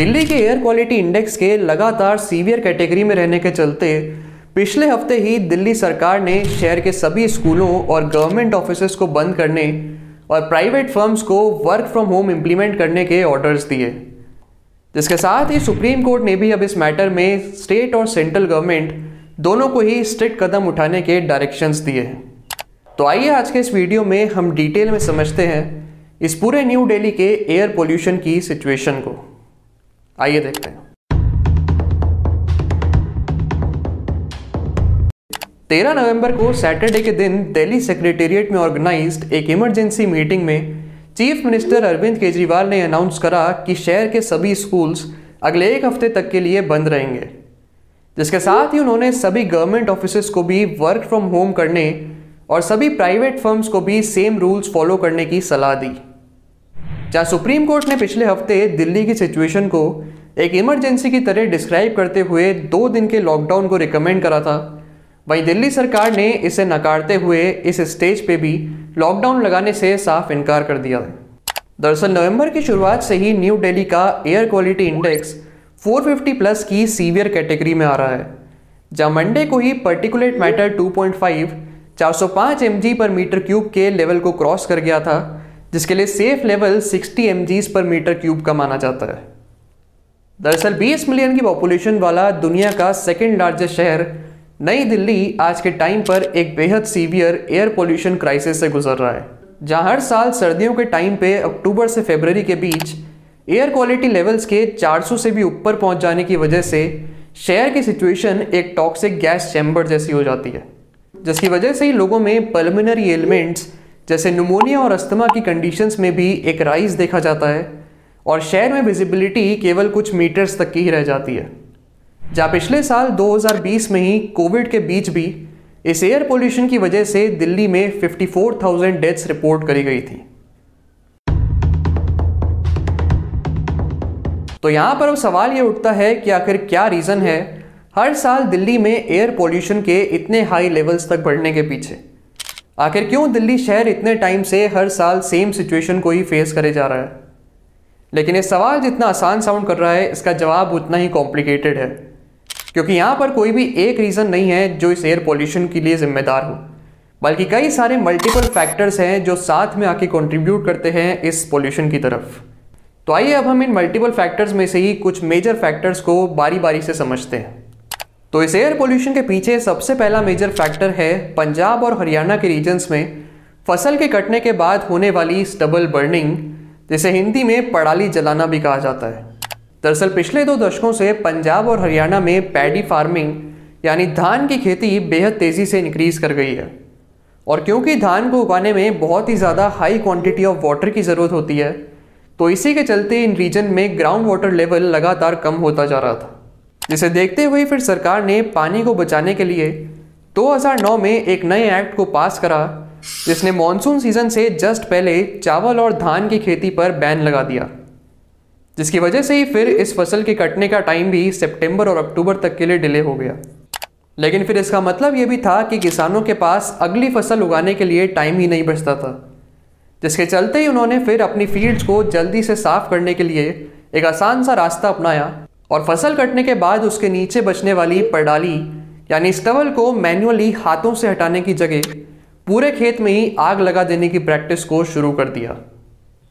दिल्ली के air quality index के लगातार सीवियर कैटेगरी में रहने के चलते, पिछले हफ़्ते ही दिल्ली सरकार ने शहर के सभी स्कूलों और गवर्नमेंट ऑफ़िस को बंद करने और प्राइवेट फर्म्स को वर्क फ्रॉम होम इम्प्लीमेंट करने के ऑर्डर्स दिए। जिसके साथ ही सुप्रीम कोर्ट ने भी अब इस मैटर में स्टेट और सेंट्रल गवर्नमेंट दोनों को ही स्ट्रिक्ट कदम उठाने के डायरेक्शंस दिए हैं। तो आइए आज के इस वीडियो में हम डिटेल में समझते हैं इस पूरे न्यू दिल्ली के एयर पोल्यूशन की सिचुएशन को। आइए देखते हैं। तेरह नवंबर को सैटरडे के दिन दिल्ली सेक्रेटेरिएट में ऑर्गेनाइज्ड एक इमरजेंसी मीटिंग में चीफ मिनिस्टर अरविंद केजरीवाल ने अनाउंस करा कि शहर के सभी स्कूल्स अगले एक हफ़्ते तक के लिए बंद रहेंगे। जिसके साथ ही उन्होंने सभी गवर्नमेंट ऑफ़िस को भी वर्क फ्रॉम होम करने और सभी प्राइवेट फर्म्स को भी सेम रूल्स फॉलो करने की सलाह दी। जहाँ सुप्रीम कोर्ट ने पिछले हफ़्ते दिल्ली की सिचुएशन को एक इमरजेंसी की तरह डिस्क्राइब करते हुए दो दिन के लॉकडाउन को रिकमेंड करा था। वहीं दिल्ली सरकार ने इसे नकारते हुए इस स्टेज पे भी लॉकडाउन लगाने से साफ़ इनकार कर दिया। दरअसल नवंबर की शुरुआत से ही न्यू दिल्ली का एयर क्वालिटी इंडेक्स 450 प्लस की सीवियर कैटेगरी में आ रहा है, जहाँ मंडे को ही पर्टिकुलेट मैटर 2.5 405 mg पर मीटर क्यूब के लेवल को क्रॉस कर गया था। जिसके लिए सेफ़ लेवल 60 एम पर मीटर क्यूब का माना जाता है। दरअसल 20 मिलियन की पॉपुलेशन वाला दुनिया का सेकेंड लार्जेस्ट शहर, नई दिल्ली आज के टाइम पर एक बेहद सीवियर एयर पोल्यूशन क्राइसिस से गुजर रहा है, जहाँ हर साल सर्दियों के टाइम पे अक्टूबर से फरवरी के बीच एयर क्वालिटी लेवल्स के 400 से भी ऊपर पहुँच जाने की वजह से शहर की सिचुएशन एक टॉक्सिक गैस चैम्बर जैसी हो जाती है, जिसकी वजह से ही लोगों में पल्मिनरी एलिमेंट्स जैसे न्यूमोनिया और अस्थमा की कंडीशंस में भी एक राइज देखा जाता है और शहर में विजिबिलिटी केवल कुछ मीटर्स तक की ही रह जाती है। जहाँ पिछले साल 2020 में ही कोविड के बीच भी इस एयर पोल्यूशन की वजह से दिल्ली में 54,000 डेथ्स रिपोर्ट करी गई थी। तो यहाँ पर अब सवाल ये उठता है कि आखिर क्या रीज़न है हर साल दिल्ली में एयर पोल्यूशन के इतने हाई लेवल्स तक बढ़ने के पीछे? आखिर क्यों दिल्ली शहर इतने टाइम से हर साल सेम सिचुएशन को ही फेस करे जा रहा है? लेकिन ये सवाल जितना आसान साउंड कर रहा है, इसका जवाब उतना ही कॉम्प्लिकेटेड है। क्योंकि यहाँ पर कोई भी एक रीज़न नहीं है जो इस एयर पॉल्यूशन के लिए जिम्मेदार हो। बल्कि कई सारे मल्टीपल फैक्टर्स हैं जो साथ में आके कंट्रीब्यूट करते हैं इस पॉल्यूशन की तरफ़। तो आइए अब हम इन मल्टीपल फैक्टर्स में से ही कुछ मेजर फैक्टर्स को बारी बारी से समझते हैं। तो इस एयर पोल्यूशन के पीछे सबसे पहला मेजर फैक्टर है पंजाब और हरियाणा के रीजन्स में फ़सल के कटने के बाद होने वाली स्टबल बर्निंग जिसे हिंदी में पड़ाली जलाना भी कहा जाता है। दरअसल पिछले दो दशकों से पंजाब और हरियाणा में पैडी फ़ार्मिंग यानी धान की खेती बेहद तेज़ी से इंक्रीज कर गई है। और क्योंकि धान को उगाने में बहुत ही ज़्यादा हाई क्वांटिटी ऑफ़ वाटर की ज़रूरत होती है तो इसी के चलते इन रीजन में ग्राउंड वाटर लेवल लगातार कम होता जा रहा था। जिसे देखते हुए फिर सरकार ने पानी को बचाने के लिए 2009 में एक नए एक्ट को पास करा, जिसने मानसून सीज़न से जस्ट पहले चावल और धान की खेती पर बैन लगा दिया। जिसकी वजह से ही फिर इस फ़सल के कटने का टाइम भी सितंबर और अक्टूबर तक के लिए डिले हो गया। लेकिन फिर इसका मतलब ये भी था कि किसानों के पास अगली फ़सल उगाने के लिए टाइम ही नहीं बचता था, जिसके चलते ही उन्होंने फिर अपनी फील्ड्स को जल्दी से साफ़ करने के लिए एक आसान सा रास्ता अपनाया। और फ़सल कटने के बाद उसके नीचे बचने वाली पडाली यानी स्टवल को मैन्युअली हाथों से हटाने की जगह, पूरे खेत में ही आग लगा देने की प्रैक्टिस को शुरू कर दिया।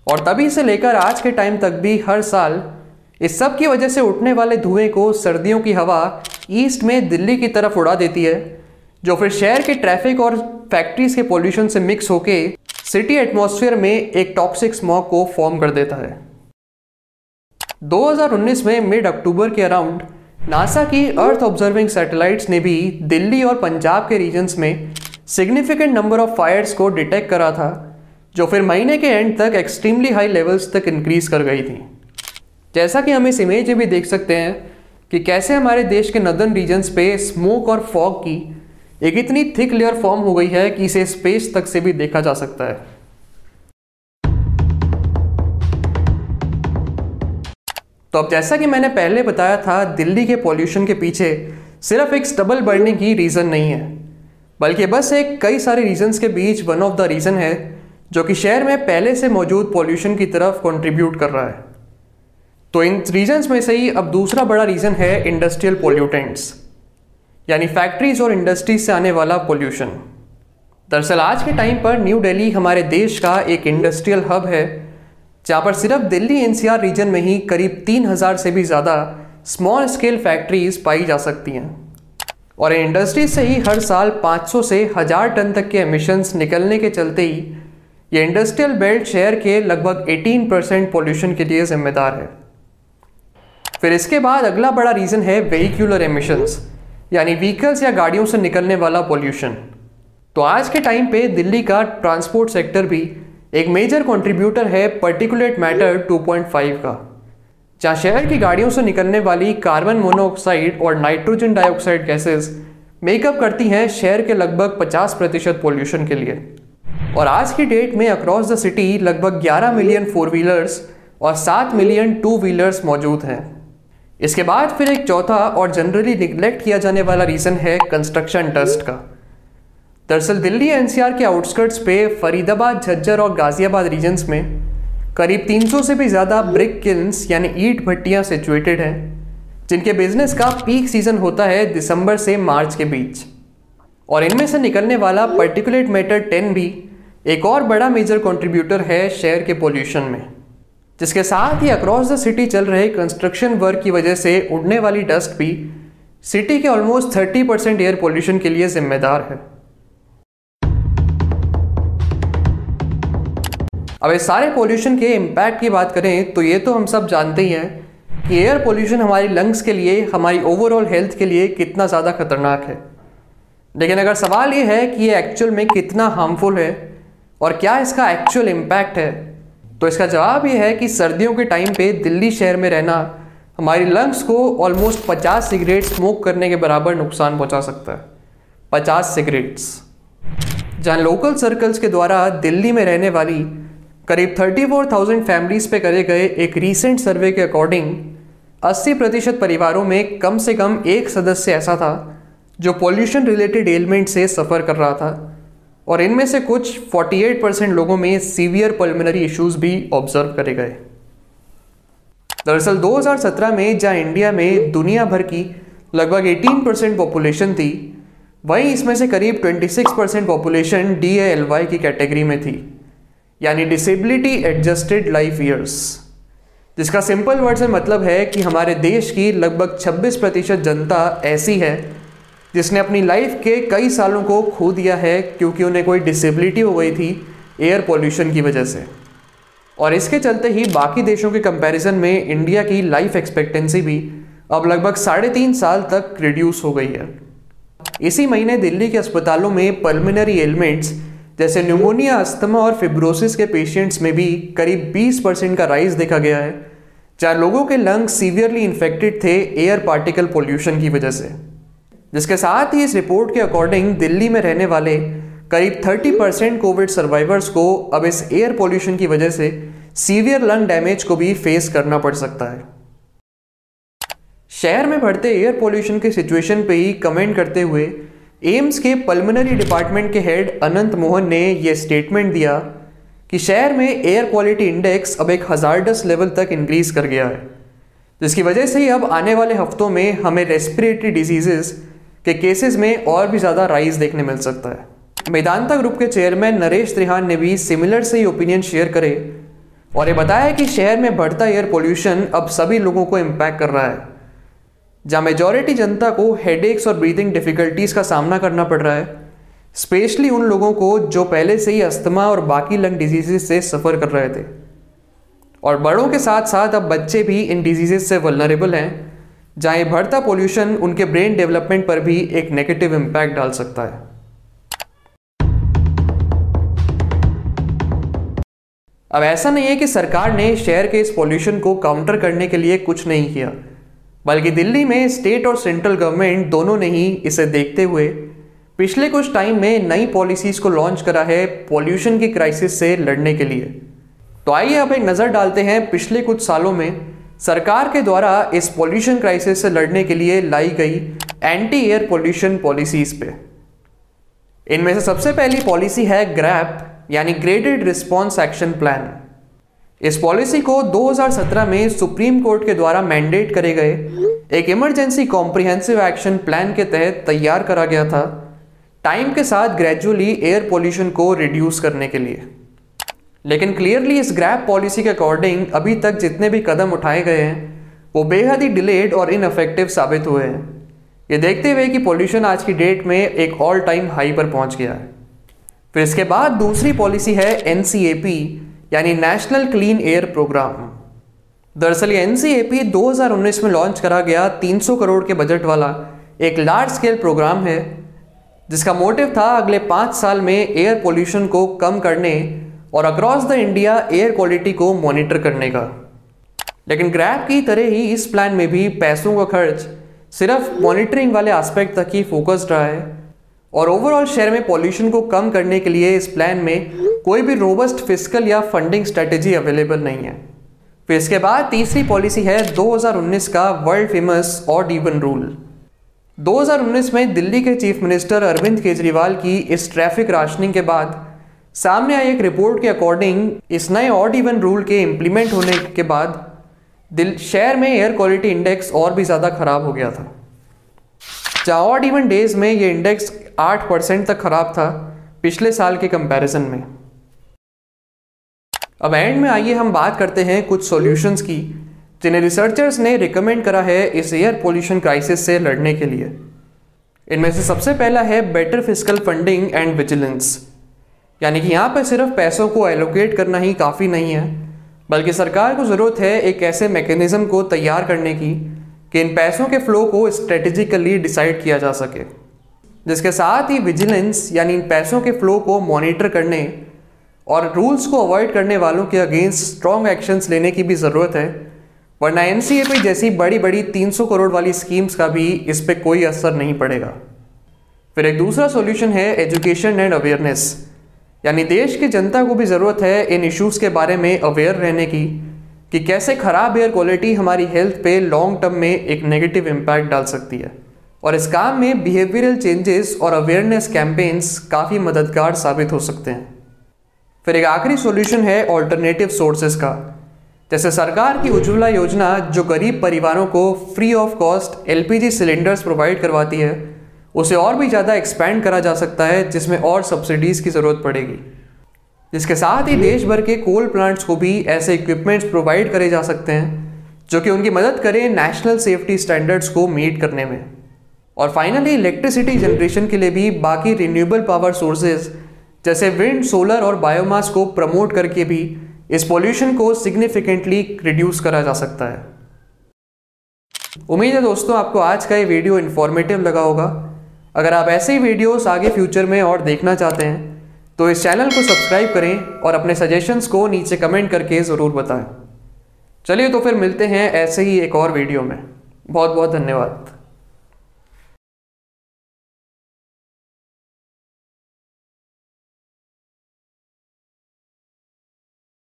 और तभी से लेकर आज के टाइम तक भी हर साल इस सब की वजह से उठने वाले धुएँ को सर्दियों की हवा ईस्ट में दिल्ली की तरफ़ उड़ा देती है, जो फिर शहर के ट्रैफ़िक और फैक्ट्रीज के पोल्यूशन से मिक्स होके सिटी एटमॉस्फेयर में एक टॉक्सिक स्मॉग को फॉर्म कर देता है। 2019 में मिड अक्टूबर के अराउंड नासा की अर्थ ऑब्जर्विंग सैटेलाइट्स ने भी दिल्ली और पंजाब के रीजन्स में सिग्निफिकेंट नंबर ऑफ़ फायर्स को डिटेक्ट करा था, जो फिर महीने के एंड तक एक्सट्रीमली हाई लेवल्स तक इंक्रीज कर गई थी। जैसा कि हम इस इमेज में भी देख सकते हैं कि कैसे हमारे देश के नदन रीजन्स पे स्मोक और फॉग की एक इतनी थिक लेयर फॉर्म हो गई है कि इसे स्पेस तक से भी देखा जा सकता है। तो अब जैसा कि मैंने पहले बताया था, दिल्ली के पॉल्यूशन के पीछे सिर्फ़ एक स्टबल बढ़ने की रीज़न नहीं है, बल्कि बस एक कई सारे रीजंस के बीच वन ऑफ़ द रीज़न है, जो कि शहर में पहले से मौजूद पॉल्यूशन की तरफ़ कंट्रीब्यूट कर रहा है। तो इन रीजन्स में से ही अब दूसरा बड़ा रीज़न है इंडस्ट्रियल पोल्यूटेंट्स यानी फैक्ट्रीज और इंडस्ट्रीज़ से आने वाला पोल्यूशन दरअसल आज के टाइम पर न्यू दिल्ली हमारे देश का एक इंडस्ट्रियल हब है जहाँ पर सिर्फ़ दिल्ली एनसीआर रीजन में ही करीब तीन हज़ार से भी ज़्यादा स्मॉल स्केल फैक्ट्रीज पाई जा सकती हैं। और इन इंडस्ट्री से ही हर साल 500 से हज़ार टन तक के एमिशंस निकलने के चलते ही ये इंडस्ट्रियल बेल्ट शहर के लगभग 18 परसेंट पॉल्यूशन के लिए जिम्मेदार है। फिर इसके बाद अगला बड़ा रीज़न है वेहिकुलर एमिशंस यानी व्हीकल्स या गाड़ियों से निकलने वाला पॉल्यूशन तो आज के टाइम पे दिल्ली का ट्रांसपोर्ट सेक्टर भी एक मेजर कंट्रीब्यूटर है पर्टिकुलेट मैटर 2.5 का। जहाँ शहर की गाड़ियों से निकलने वाली कार्बन मोनोऑक्साइड और nitrogen dioxide gases make up करती हैं शहर के लगभग 50 प्रतिशत पोल्यूशन के लिए। और आज की डेट में अक्रॉस द सिटी लगभग 11 मिलियन फोर व्हीलर्स और 7 मिलियन टू व्हीलर्स मौजूद हैं। इसके बाद फिर एक चौथा और जनरली निगलेक्ट किया जाने वाला रीज़न है कंस्ट्रक्शन डस्ट का। दरअसल दिल्ली एनसीआर के आउटस्कर्ट्स पे फरीदाबाद, झज्जर और गाजियाबाद रीजन्स में करीब 300 से भी ज़्यादा ब्रिक किल्स, यानी ईट भट्टियाँ सिचुएटेड हैं, जिनके बिज़नेस का पीक सीज़न होता है दिसंबर से मार्च के बीच। और इनमें से निकलने वाला पर्टिकुलेट मैटर टेन भी एक और बड़ा मेजर कंट्रीब्यूटर है शहर के पोल्यूशन में, जिसके साथ ही अक्रॉस द सिटी चल रहे कंस्ट्रक्शन वर्क की वजह से उड़ने वाली डस्ट भी सिटी के ऑलमोस्ट 30 परसेंट एयर पोल्यूशन के लिए जिम्मेदार है। अब इस सारे पोल्यूशन के इम्पैक्ट की बात करें तो ये तो हम सब जानते ही हैं कि एयर पोल्यूशन हमारी लंग्स के लिए, हमारी ओवरऑल हेल्थ के लिए कितना ज़्यादा खतरनाक है। लेकिन अगर सवाल ये है कि ये एक्चुअल में कितना हार्मफुल है और क्या इसका एक्चुअल इम्पैक्ट है तो इसका जवाब ये है कि सर्दियों के टाइम पे दिल्ली शहर में रहना हमारी लंग्स को ऑलमोस्ट 50 सिगरेट स्मोक करने के बराबर नुकसान पहुँचा सकता है। 50 सिगरेट्स जहाँ लोकल सर्कल्स के द्वारा दिल्ली में रहने वाली करीब 34,000 फैमिलीज़ पे करे गए एक रीसेंट सर्वे के अकॉर्डिंग 80 प्रतिशत परिवारों में कम से कम एक सदस्य ऐसा था जो पॉल्यूशन रिलेटेड एलिमेंट से सफ़र कर रहा था। और इनमें से कुछ 48 परसेंट लोगों में सीवियर पल्मनरी इश्यूज़ भी ऑब्ज़र्व करे गए। दरअसल 2017 में जहाँ इंडिया में दुनिया भर की लगभग 18 परसेंट पॉपुलेशन थी वहीं इसमें से करीब 26 परसेंट पॉपुलेशन डीएलवाई की कैटेगरी में थी। यानी डिसेबिलिटी एडजस्टेड लाइफ ईयर्स जिसका सिंपल वर्ड से मतलब है कि हमारे देश की लगभग 26 प्रतिशत जनता ऐसी है, जिसने अपनी लाइफ के कई सालों को खो दिया है क्योंकि उन्हें कोई डिसेबिलिटी हो गई थी एयर पोल्यूशन की वजह से। और इसके चलते ही बाकी देशों के कंपैरिजन में इंडिया की लाइफ एक्सपेक्टेंसी भी अब लगभग साढ़े तीन साल तक रिड्यूस हो गई है। इसी महीने दिल्ली के अस्पतालों में पल्मिनरी एलिमेंट्स जैसे न्यूमोनिया अस्थमा और फिब्रोसिस के पेशेंट्स में भी करीब 20 परसेंट का राइज देखा गया है, जहाँ लोगों के लंग्स सीवियरली इन्फेक्टेड थे एयर पार्टिकल पोल्यूशन की वजह से। जिसके साथ ही इस रिपोर्ट के अकॉर्डिंग दिल्ली में रहने वाले करीब 30 परसेंट कोविड सर्वाइवर्स को अब इस एयर पोल्यूशन की वजह से सीवियर लंग डैमेज को भी फेस करना पड़ सकता है। शहर में बढ़ते एयर पोल्यूशन के सिचुएशन पे ही कमेंट करते हुए एम्स के पल्मनरी डिपार्टमेंट के हेड अनंत मोहन ने यह स्टेटमेंट दिया कि शहर में एयर क्वालिटी इंडेक्स अब एक हजारडस लेवल तक इंक्रीज कर गया है। जिसकी वजह से ही अब आने वाले हफ्तों में हमें रेस्पिरेटरी डिजीजेस के केसेस में और भी ज़्यादा राइज देखने मिल सकता है। मेदांता ग्रुप के चेयरमैन नरेश त्रिहान ने भी सिमिलर से ही ओपिनियन शेयर करे और ये बताया कि शहर में बढ़ता एयर पोल्यूशन अब सभी लोगों को इम्पैक्ट कर रहा है। जहाँ मेजॉरिटी जनता को हेडेक्स और ब्रीदिंग डिफ़िकल्टीज़ का सामना करना पड़ रहा है स्पेशली उन लोगों को जो पहले से ही अस्थमा और बाकी लंग डिज़ीज़ से सफ़र कर रहे थे। और बड़ों के साथ साथ अब बच्चे भी इन डिज़ीज़ से वलनरेबल हैं, जहाँ ये बढ़ता पोल्यूशन उनके ब्रेन डेवलपमेंट पर भी एक नेगेटिव इम्पैक्ट डाल सकता है। अब ऐसा नहीं है कि सरकार ने शहर के इस पोल्यूशन को काउंटर करने के लिए कुछ नहीं किया। बल्कि दिल्ली में स्टेट और सेंट्रल गवर्नमेंट दोनों ने ही इसे देखते हुए पिछले कुछ टाइम में नई पॉलिसीज़ को लॉन्च करा है पॉल्यूशन की क्राइसिस से लड़ने के लिए। तो आइए अब एक नज़र डालते हैं पिछले कुछ सालों में सरकार के द्वारा इस पॉल्यूशन क्राइसिस से लड़ने के लिए लाई गई एंटी एयर पॉल्यूशन पॉलिसीज़ पे। इनमें से सबसे पहली पॉलिसी है ग्रैप यानी ग्रेडेड रिस्पॉन्स एक्शन प्लान इस पॉलिसी को 2017 में सुप्रीम कोर्ट के द्वारा मैंडेट करे गए एक इमरजेंसी कॉम्प्रिहेंसिव एक्शन प्लान के तहत तैयार करा गया था, टाइम के साथ ग्रेजुअली एयर पोल्यूशन को रिड्यूस करने के लिए। लेकिन क्लियरली इस ग्रैप पॉलिसी के अकॉर्डिंग अभी तक जितने भी कदम उठाए गए हैं, वो बेहद ही डिलेड और इनफेक्टिव साबित हुए हैं। ये देखते हुए कि पोल्यूशन आज की डेट में एक ऑल टाइम हाई पर पहुँच गया है। फिर इसके बाद दूसरी पॉलिसी है एनसीएपी यानी नेशनल क्लीन एयर प्रोग्राम दरअसल ये एनसीएपी 2019 में लॉन्च करा गया 300 करोड़ के बजट वाला। एक लार्ज स्केल प्रोग्राम है, जिसका मोटिव था अगले पाँच साल में एयर पोल्यूशन को कम करने और across the India air quality को मॉनिटर करने का। लेकिन ग्रैप की तरह ही इस प्लान में भी पैसों का खर्च सिर्फ़ मॉनिटरिंग वाले एस्पेक्ट तक ही फोकस्ड रहा है। और ओवरऑल शहर में पॉल्यूशन को कम करने के लिए इस प्लान में कोई भी रोबस्ट फ़िज़िकल या फंडिंग स्ट्रेटेजी अवेलेबल नहीं है। फिर इसके बाद तीसरी पॉलिसी है 2019 का world famous odd even rule 2019 में दिल्ली के चीफ मिनिस्टर अरविंद केजरीवाल की इस ट्रैफ़िक राशनिंग के बाद सामने आई एक रिपोर्ट के अकॉर्डिंग इस नए ऑड इवन रूल के इम्प्लीमेंट होने के बाद शहर में एयर क्वालिटी इंडेक्स और भी ज़्यादा खराब हो गया था। ऑड इवन डेज़ में ये इंडेक्स आठ परसेंट तक खराब था पिछले साल के कंपैरिजन में? अब एंड में आइए हम बात करते हैं कुछ सॉल्यूशंस की, जिन्हें रिसर्चर्स ने रिकमेंड करा है इस एयर पोल्यूशन क्राइसिस से लड़ने के लिए। इनमें से सबसे पहला है better physical funding and vigilance यानी कि यहाँ पर सिर्फ़ पैसों को एलोकेट करना ही काफ़ी नहीं है, बल्कि सरकार को ज़रूरत है एक ऐसे मैकेनिज़्म को तैयार करने की कि इन पैसों के फ्लो को स्ट्रेटेजिकली डिसाइड किया जा सके। जिसके साथ ही विजिलेंस यानी इन पैसों के फ्लो को मॉनिटर करने और रूल्स को अवॉइड करने वालों के अगेंस्ट स्ट्रॉन्ग एक्शंस लेने की भी ज़रूरत है। वरना एन सी जैसी बड़ी बड़ी 300 करोड़ वाली स्कीम्स का भी इस पर कोई असर नहीं पड़ेगा। फिर एक दूसरा सॉल्यूशन है एजुकेशन एंड अवेयरनेस यानी देश की जनता को भी ज़रूरत है इन इश्यूज़ के बारे में अवेयर रहने की। कि कैसे ख़राब एयर क्वालिटी हमारी हेल्थ पे लॉन्ग टर्म में एक नेगेटिव इम्पैक्ट डाल सकती है। और इस काम में बिहेवियरल चेंजेस और अवेयरनेस कैंपेन्स काफ़ी मददगार साबित हो सकते हैं। फिर एक आखिरी सॉल्यूशन है ऑल्टरनेटिव सोर्सेज का। जैसे सरकार की उज्ज्वला योजना जो गरीब परिवारों को free of cost LPG cylinders provide करवाती है, उसे और भी ज़्यादा एक्सपैंड करा जा सकता है, जिसमें और सब्सिडीज़ की ज़रूरत पड़ेगी। जिसके साथ ही देश भर के कोल प्लांट्स को भी ऐसे इक्विपमेंट्स प्रोवाइड करे जा सकते हैं, जो कि उनकी मदद करें नेशनल सेफ्टी स्टैंडर्ड्स को मीट करने में। और फाइनली इलेक्ट्रिसिटी जनरेशन के लिए भी बाकी रिन्यूएबल पावर सोर्सेज जैसे विंड सोलर और बायोमास को प्रमोट करके भी इस पॉल्यूशन को सिग्निफिकेंटली रिड्यूस करा जा सकता है। उम्मीद है दोस्तों, आपको आज का ये वीडियो इन्फॉर्मेटिव लगा होगा। अगर आप ऐसे ही वीडियोस आगे फ्यूचर में और देखना चाहते हैं तो इस चैनल को सब्सक्राइब करें और अपने सजेशंस को नीचे कमेंट करके ज़रूर बताएँ। चलिए तो फिर मिलते हैं ऐसे ही एक और वीडियो में। बहुत बहुत धन्यवाद।